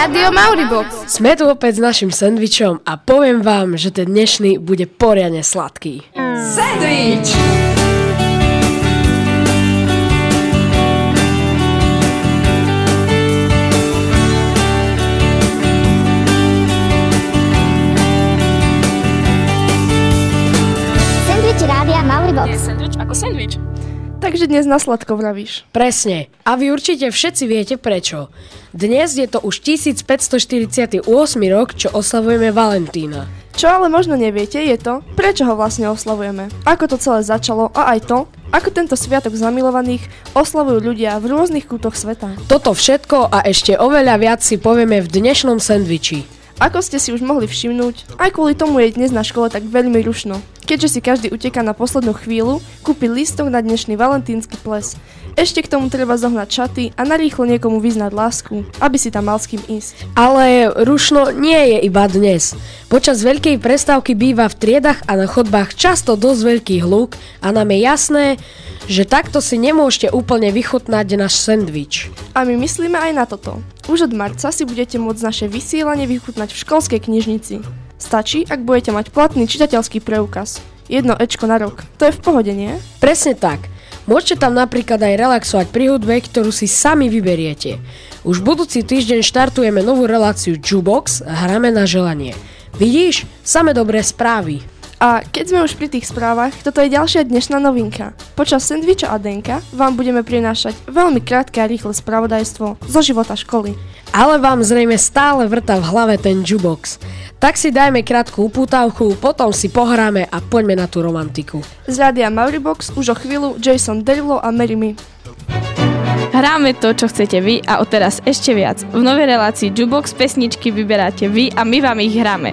Rádio Mauribox. Sme tu opäť s našim sendvičom a poviem vám, že ten dnešný bude poriadne sladký. Sandwich! Sandwich Rádia Mauribox. Je sandwich ako sandwich. Takže dnes na sladko vravíš. Presne. A vy určite všetci viete prečo. Dnes je to už 1548 rok, čo oslavujeme Valentína. Čo ale možno neviete je to, prečo ho vlastne oslavujeme. Ako to celé začalo a aj to, ako tento sviatok zamilovaných oslavujú ľudia v rôznych kútoch sveta. Toto všetko a ešte oveľa viac si povieme v dnešnom sendviči. Ako ste si už mohli všimnúť, aj kvôli tomu je dnes na škole tak veľmi rušno. Keďže si každý uteká na poslednú chvíľu, kúpi listok na dnešný valentínsky ples. Ešte k tomu treba zohnať šaty a narýchlo niekomu vyznať lásku, aby si tam mal s kým ísť. Ale rušno nie je iba dnes. Počas veľkej prestávky býva v triedach a na chodbách často dosť veľký hluk a nám je jasné, že takto si nemôžete úplne vychutnať náš sendvič. A my myslíme aj na toto. Už od marca si budete môcť naše vysielanie vychutnať v školskej knižnici. Stačí, ak budete mať platný čitateľský preukaz. Jedno Ečko na rok. To je v pohode, nie? Presne tak. Môžete tam napríklad aj relaxovať pri hudbe, ktorú si sami vyberiete. Už budúci týždeň štartujeme novú reláciu Jubox a hráme na želanie. Vidíš? Same dobré správy. A keď sme už pri tých správach, toto je ďalšia dnešná novinka. Počas sendviča a denka vám budeme prinášať veľmi krátke a rýchle spravodajstvo zo života školy. Ale vám zrejme stále vrta v hlave ten jukebox. Tak si dajme krátku upútavku, potom si pohráme a poďme na tú romantiku. Z rádia Mauribox už o chvíľu Jason Derulo a Mary Me. Hráme to, čo chcete vy a odteraz ešte viac. V novej relácii Jukebox pesničky vyberáte vy a my vám ich hráme.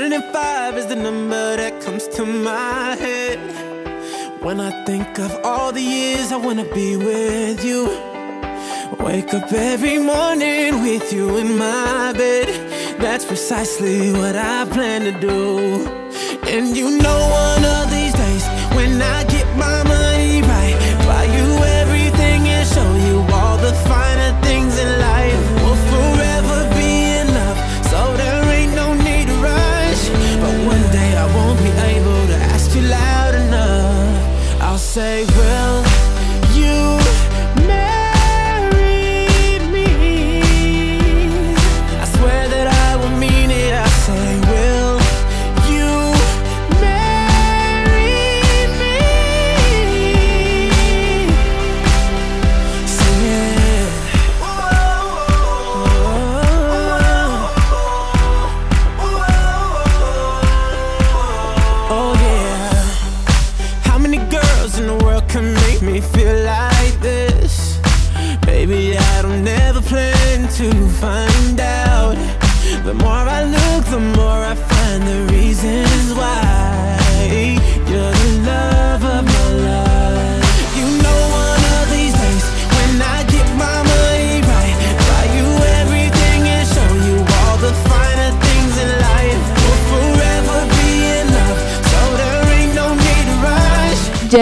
105 is the number that comes to my head when I think of all the years I wanna be with you. Wake up every morning with you in my bed. That's precisely what I plan to do. And you know one of these days when I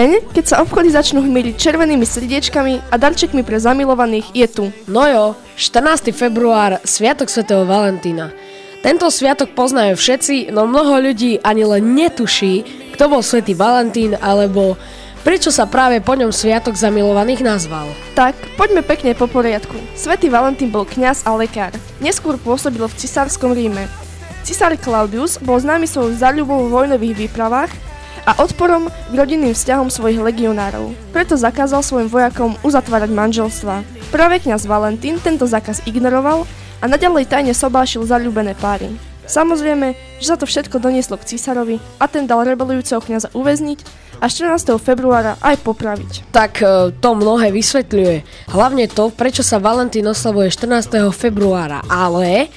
Deň, keď sa obchody začnú hmyliť červenými srdiečkami a darčekmi pre zamilovaných je tu. No jo, 14. február, Sviatok svätého Valentína. Tento sviatok poznajú všetci, no mnoho ľudí ani len netuší, kto bol svätý Valentín alebo prečo sa práve po ňom Sviatok zamilovaných nazval. Tak, poďme pekne po poriadku. Svetý Valentín bol kňaz a lekár. Neskôr pôsobil v cisárskom Ríme. Cisár Claudius bol známy svojou záľubou v vojnových výpravách a odporom k rodinným vzťahom svojich legionárov. Preto zakázal svojim vojakom uzatvárať manželstva. Práve kňaz Valentín tento zákaz ignoroval a naďalej tajne sobášil zaľúbené páry. Samozrejme, že sa to všetko donieslo k císarovi a ten dal rebelujúceho kniaza uväzniť a 14. februára aj popraviť. Tak e, to mnohé vysvetľuje. Hlavne to, prečo sa Valentín oslavuje 14. februára, ale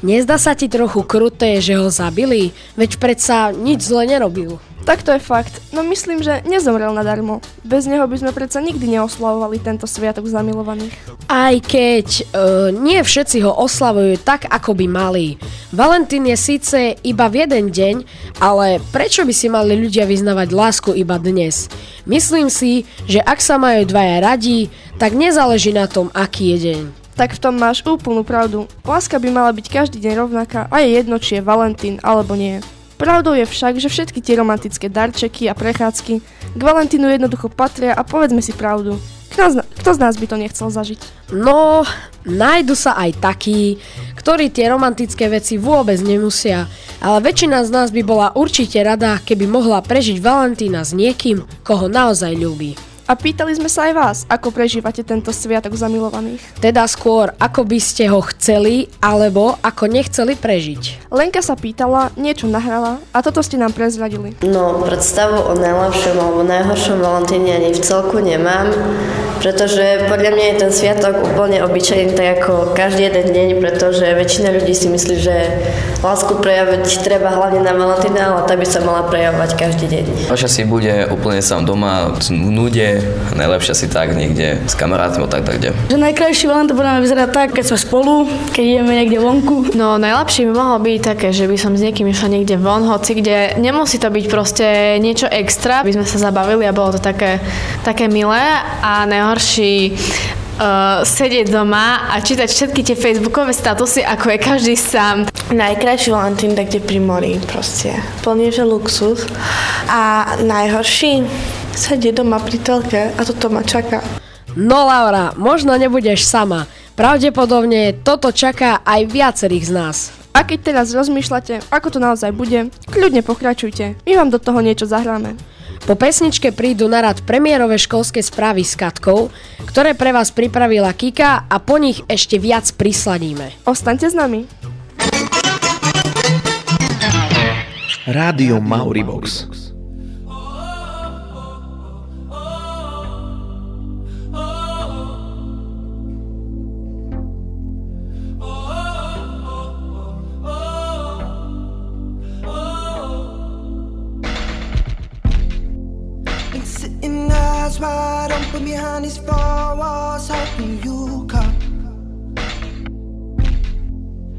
nezdá sa ti trochu kruté, že ho zabili? Veď predsa nič zle nerobil. Tak to je fakt, no myslím, že nezomrel nadarmo. Bez neho by sme predsa nikdy neoslavovali tento sviatok zamilovaných. Aj keď e, nie všetci ho oslavujú tak, ako by mali. Valentín je síce iba v jeden deň, ale prečo by si mali ľudia vyznavať lásku iba dnes? Myslím si, že ak sa majú dvaja radí, tak nezáleží na tom, aký je deň. Tak v tom máš úplnú pravdu. Láska by mala byť každý deň rovnaká a je jedno, či je Valentín alebo nie. Pravdou je však, že všetky tie romantické darčeky a prechádzky k Valentínu jednoducho patria a povedzme si pravdu. Kto z, kto z nás by to nechcel zažiť? No, nájdu sa aj takí, ktorí tie romantické veci vôbec nemusia, ale väčšina z nás by bola určite rada, keby mohla prežiť Valentína s niekým, koho naozaj ľúbi. A pýtali sme sa aj vás, ako prežívate tento sviatok zamilovaných. Teda skôr, ako by ste ho chceli, alebo ako nechceli prežiť. Lenka sa pýtala, niečo nahrala a toto ste nám prezradili. No, predstavu o najlepšom alebo najhoršom Valentíne ani v celku nemám, pretože podľa mňa je ten sviatok úplne obyčajný tak ako každý jeden deň, pretože väčšina ľudí si myslí, že lásku prejaviť treba hlavne na Valentína, ale tá by sa mala prejavovať každý deň. Vaša si bude úplne sám doma, v nude, najlepšie si tak niekde s kamarátmi tak tak kde. Že najkrajší Valentán podľa mňa vyzerá tak, keď sme spolu, keď ideme niekde vonku. No najlepšie by mohlo byť také, že by som s niekým išla niekde von, hoci kde nemusí to byť proste niečo extra, by sme sa zabavili a bolo to také, také milé a najhorší uh, sedieť doma a čítať všetky tie facebookové statusy, ako je každý sám. Najkrajší Valentín tak kde pri mori proste. Plne, že luxus. A najhorší sedieť doma pri telke a toto ma čaká. No Laura, možno nebudeš sama. Pravdepodobne toto čaká aj viacerých z nás. A keď teraz rozmýšľate, ako to naozaj bude, kľudne pokračujte. My vám do toho niečo zahráme. Po pesničke prídu na rad premiérové školské správy s Katkou, ktoré pre vás pripravila Kika a po nich ešte viac prisladíme. Ostaňte s nami. Rádio Mauribox. Behind these four walls, hoping you come.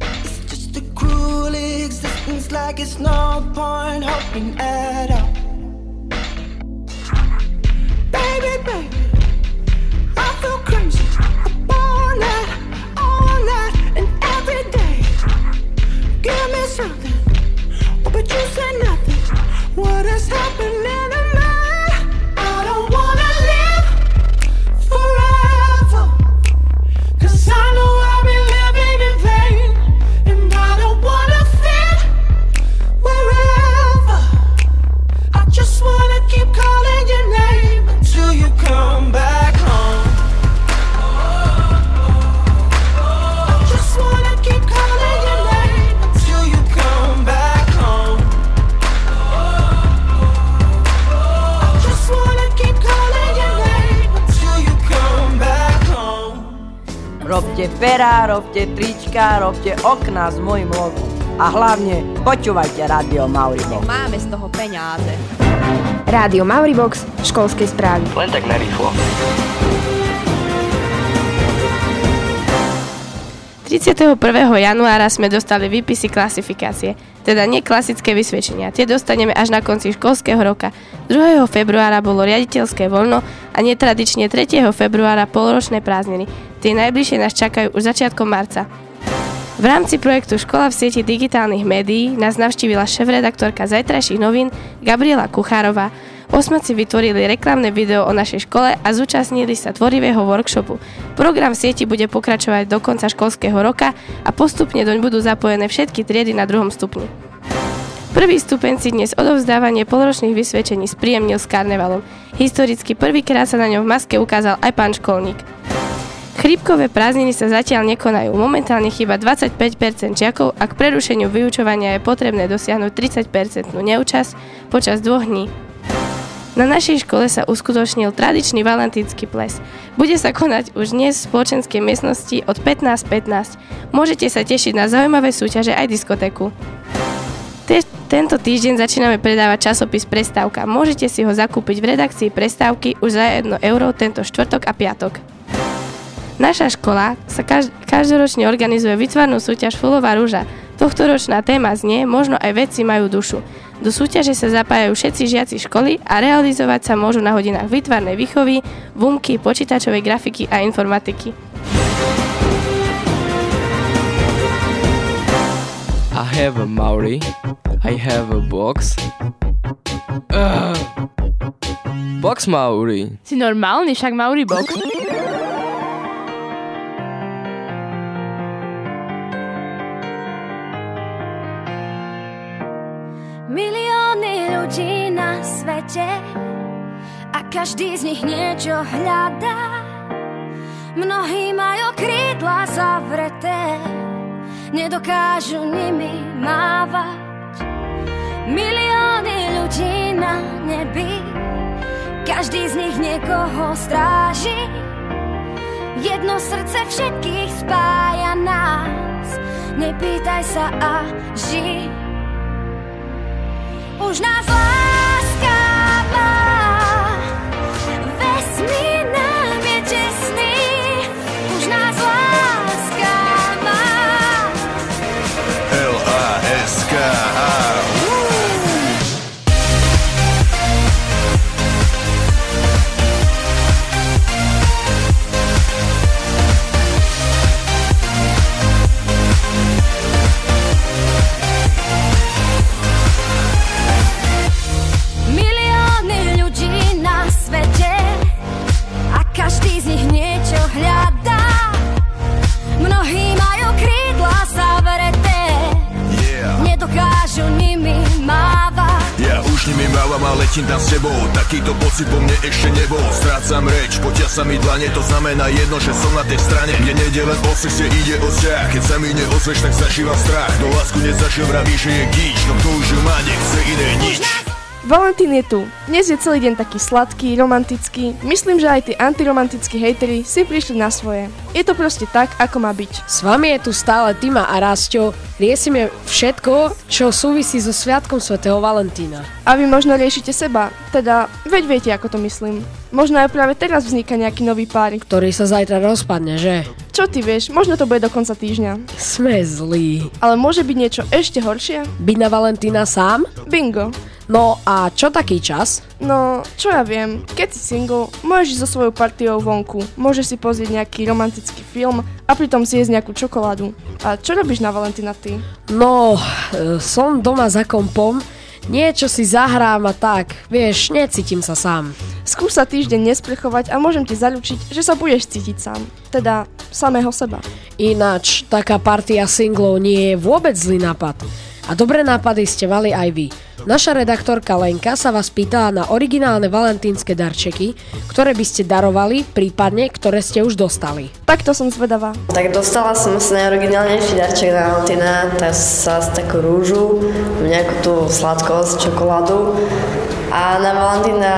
It's just a cruel existence, like it's no point hoping at Robte perá, robte trička, robte okná s mojim logom. A hlavne počúvajte Rádio Mauribox. Máme z toho peniaze. Rádio Mauribox, školskej správy. Len tak narýchlo. 31. januára sme dostali výpisy klasifikácie, teda nie klasické vysvedčenia. Tie dostaneme až na konci školského roka. 2. februára bolo riaditeľské voľno a netradične 3. februára poloročné prázdniny. Tie najbližšie nás čakajú už začiatkom marca. V rámci projektu Škola v sieti digitálnych médií nás navštívila šéf-redaktorka zajtrajších novín Gabriela Kuchárová. Osmaci vytvorili reklamné video o našej škole a zúčastnili sa tvorivého workshopu. Program v sieti bude pokračovať do konca školského roka a postupne doň budú zapojené všetky triedy na druhom stupni. Prvý stupeň si dnes odovzdávanie polročných vysvedčení spríjemnil s karnevalom. Historicky prvýkrát sa na ňom v maske ukázal aj pán školník. Chrípkové prázdniny sa zatiaľ nekonajú. Momentálne chýba 25% žiakov a k prerušeniu vyučovania je potrebné dosiahnuť 30% neúčasť počas dvoch dní. Na našej škole sa uskutočnil tradičný valentínsky ples. Bude sa konať už dnes v spoločenskej miestnosti od 15.15. Môžete sa tešiť na zaujímavé súťaže aj diskotéku. Te- tento týždeň začíname predávať časopis Prestávka. Môžete si ho zakúpiť v redakcii Prestávky už za 1 euro tento štvrtok a piatok. Naša škola sa kaž- každoročne organizuje vytvarnú súťaž Fulová rúža. Tohtoročná téma znie Možno aj vedci majú dušu. Do súťaže sa zapájajú všetci žiaci školy a realizovať sa môžu na hodinách výtvarnej výchovy, vumky, počítačovej grafiky a informatiky. I have a Maori. I have a box. Ugh. Box Maori. Si normálny, však Mauri box. Svete a každý z nich niečo hľadá. Mnohí majú krídla zavreté, nedokážu nimi mávať. Milióny ľudí na nebi, každý z nich niekoho stráži. Jedno srdce všetkých spája nás, nepýtaj sa a žij. Už nás láska znamená jedno, že som na tej strane Kde nejde len o sexe, ide o vzťah Keď sa mi neozveš, tak zažívam strach. Do lásku nezašiel, vraví, že je gíč. No kto už ju má, nechce iné nič Valentín je tu. Dnes je celý deň taký sladký, romantický. Myslím, že aj tí antiromantickí hejteri si prišli na svoje. Je to proste tak, ako má byť. S vami je tu stále Tima a Rásťo. Riesime všetko, čo súvisí so Sviatkom svätého Valentína. A vy možno riešite seba. Teda, veď viete, ako to myslím. Možno aj práve teraz vzniká nejaký nový pár. Ktorý sa zajtra rozpadne, že? Čo ty vieš, možno to bude do konca týždňa. Sme zlí. Ale môže byť niečo ešte horšie? Byť na Valentína sám? Bingo. No a čo taký čas? No, čo ja viem, keď si single, môžeš so svojou partiou vonku, môžeš si pozrieť nejaký romantický film a pritom si jesť nejakú čokoládu. A čo robíš na Valentína ty? No, e, som doma za kompom, niečo si zahrám a tak, vieš, necítim sa sám. Skús sa týždeň nesprechovať a môžem ti zaručiť, že sa budeš cítiť sám. Teda, samého seba. Ináč, taká partia singlov nie je vôbec zlý nápad. A dobré nápady ste mali aj vy. Naša redaktorka Lenka sa vás pýtala na originálne valentínske darčeky, ktoré by ste darovali, prípadne ktoré ste už dostali. Takto som zvedavá. Tak dostala som asi najoriginálnejší darček na Valentína, tá sa takú rúžu, nejakú tú sladkosť, čokoládu. A na Valentína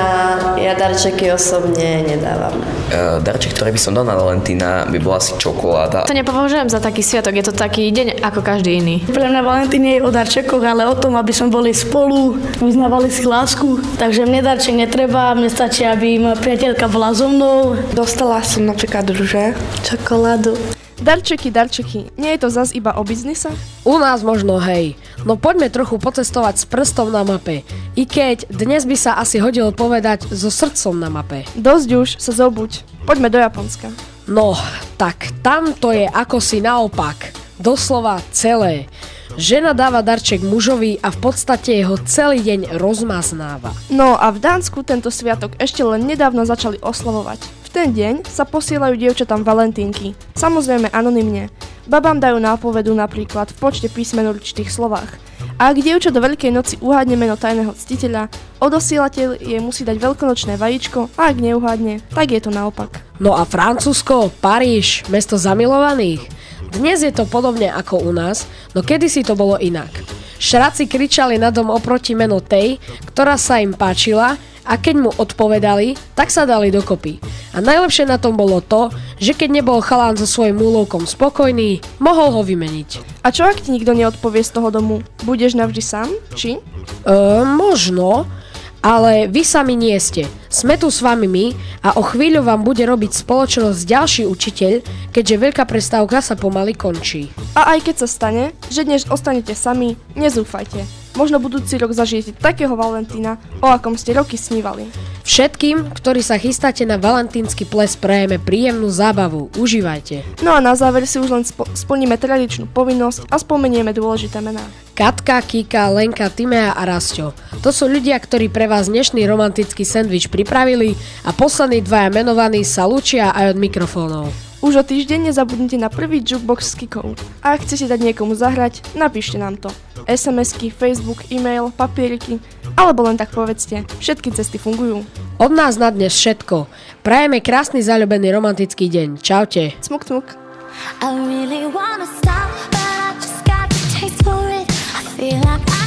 ja darčeky osobne nedávam. E, darček, ktorý by som dal na Valentína, by bola asi čokoláda. To nepovažujem za taký sviatok, je to taký deň ako každý iný. Pre mňa Valentín je o darčekoch, ale o tom, aby sme boli spolu, vyznávali si lásku. Takže mne darček netreba, mne stačí, aby moja priateľka bola so mnou. Dostala som napríklad rúže, čokoládu. Darčeky, darčeky, nie je to zas iba o biznise? U nás možno hej, no poďme trochu pocestovať s prstom na mape. I keď dnes by sa asi hodilo povedať so srdcom na mape. Dosť už, sa zobuď. Poďme do Japonska. No, tak tam to je ako si naopak. Doslova celé. Žena dáva darček mužovi a v podstate ho celý deň rozmaznáva. No a v Dánsku tento sviatok ešte len nedávno začali oslavovať. Ten deň sa posielajú dievčatám valentínky. Samozrejme anonymne. Babám dajú nápovedu napríklad v počte písmen v určitých slovách. A ak dievča do Veľkej noci uhádne meno tajného ctiteľa, odosielateľ jej musí dať veľkonočné vajíčko a ak neuhádne, tak je to naopak. No a Francúzsko, Paríž, mesto zamilovaných. Dnes je to podobne ako u nás, no kedysi to bolo inak. Šráci kričali na dom oproti meno tej, ktorá sa im páčila a keď mu odpovedali, tak sa dali dokopy. A najlepšie na tom bolo to, že keď nebol chalán so svojím úlovkom spokojný, mohol ho vymeniť. A čo ak ti nikto neodpovie z toho domu? Budeš navždy sám? Či? E, možno, ale vy sami nie ste. Sme tu s vami my a o chvíľu vám bude robiť spoločnosť ďalší učiteľ, keďže veľká prestávka sa pomaly končí. A aj keď sa stane, že dnes ostanete sami, nezúfajte. Možno budúci rok zažijete takého Valentína, o akom ste roky snívali. Všetkým, ktorí sa chystáte na valentínsky ples, prajeme príjemnú zábavu. Užívajte. No a na záver si už len spo- splníme tradičnú povinnosť a spomenieme dôležité mená. Katka, Kika, Lenka, Timea a Rasťo. To sú ľudia, ktorí pre vás dnešný romantický sendvič pripravili a poslední dvaja menovaní sa lučia aj od mikrofónov. Už o týždeň nezabudnite na prvý jukebox s Kikou. A ak chcete dať niekomu zahrať, napíšte nám to. SMS-ky, Facebook, e-mail, papieriky, alebo len tak povedzte. Všetky cesty fungujú. Od nás na dnes všetko. Prajeme krásny zaľubený romantický deň. Čaute. Smuk, smuk. I really wanna stop, but I just got the taste for it. I feel like I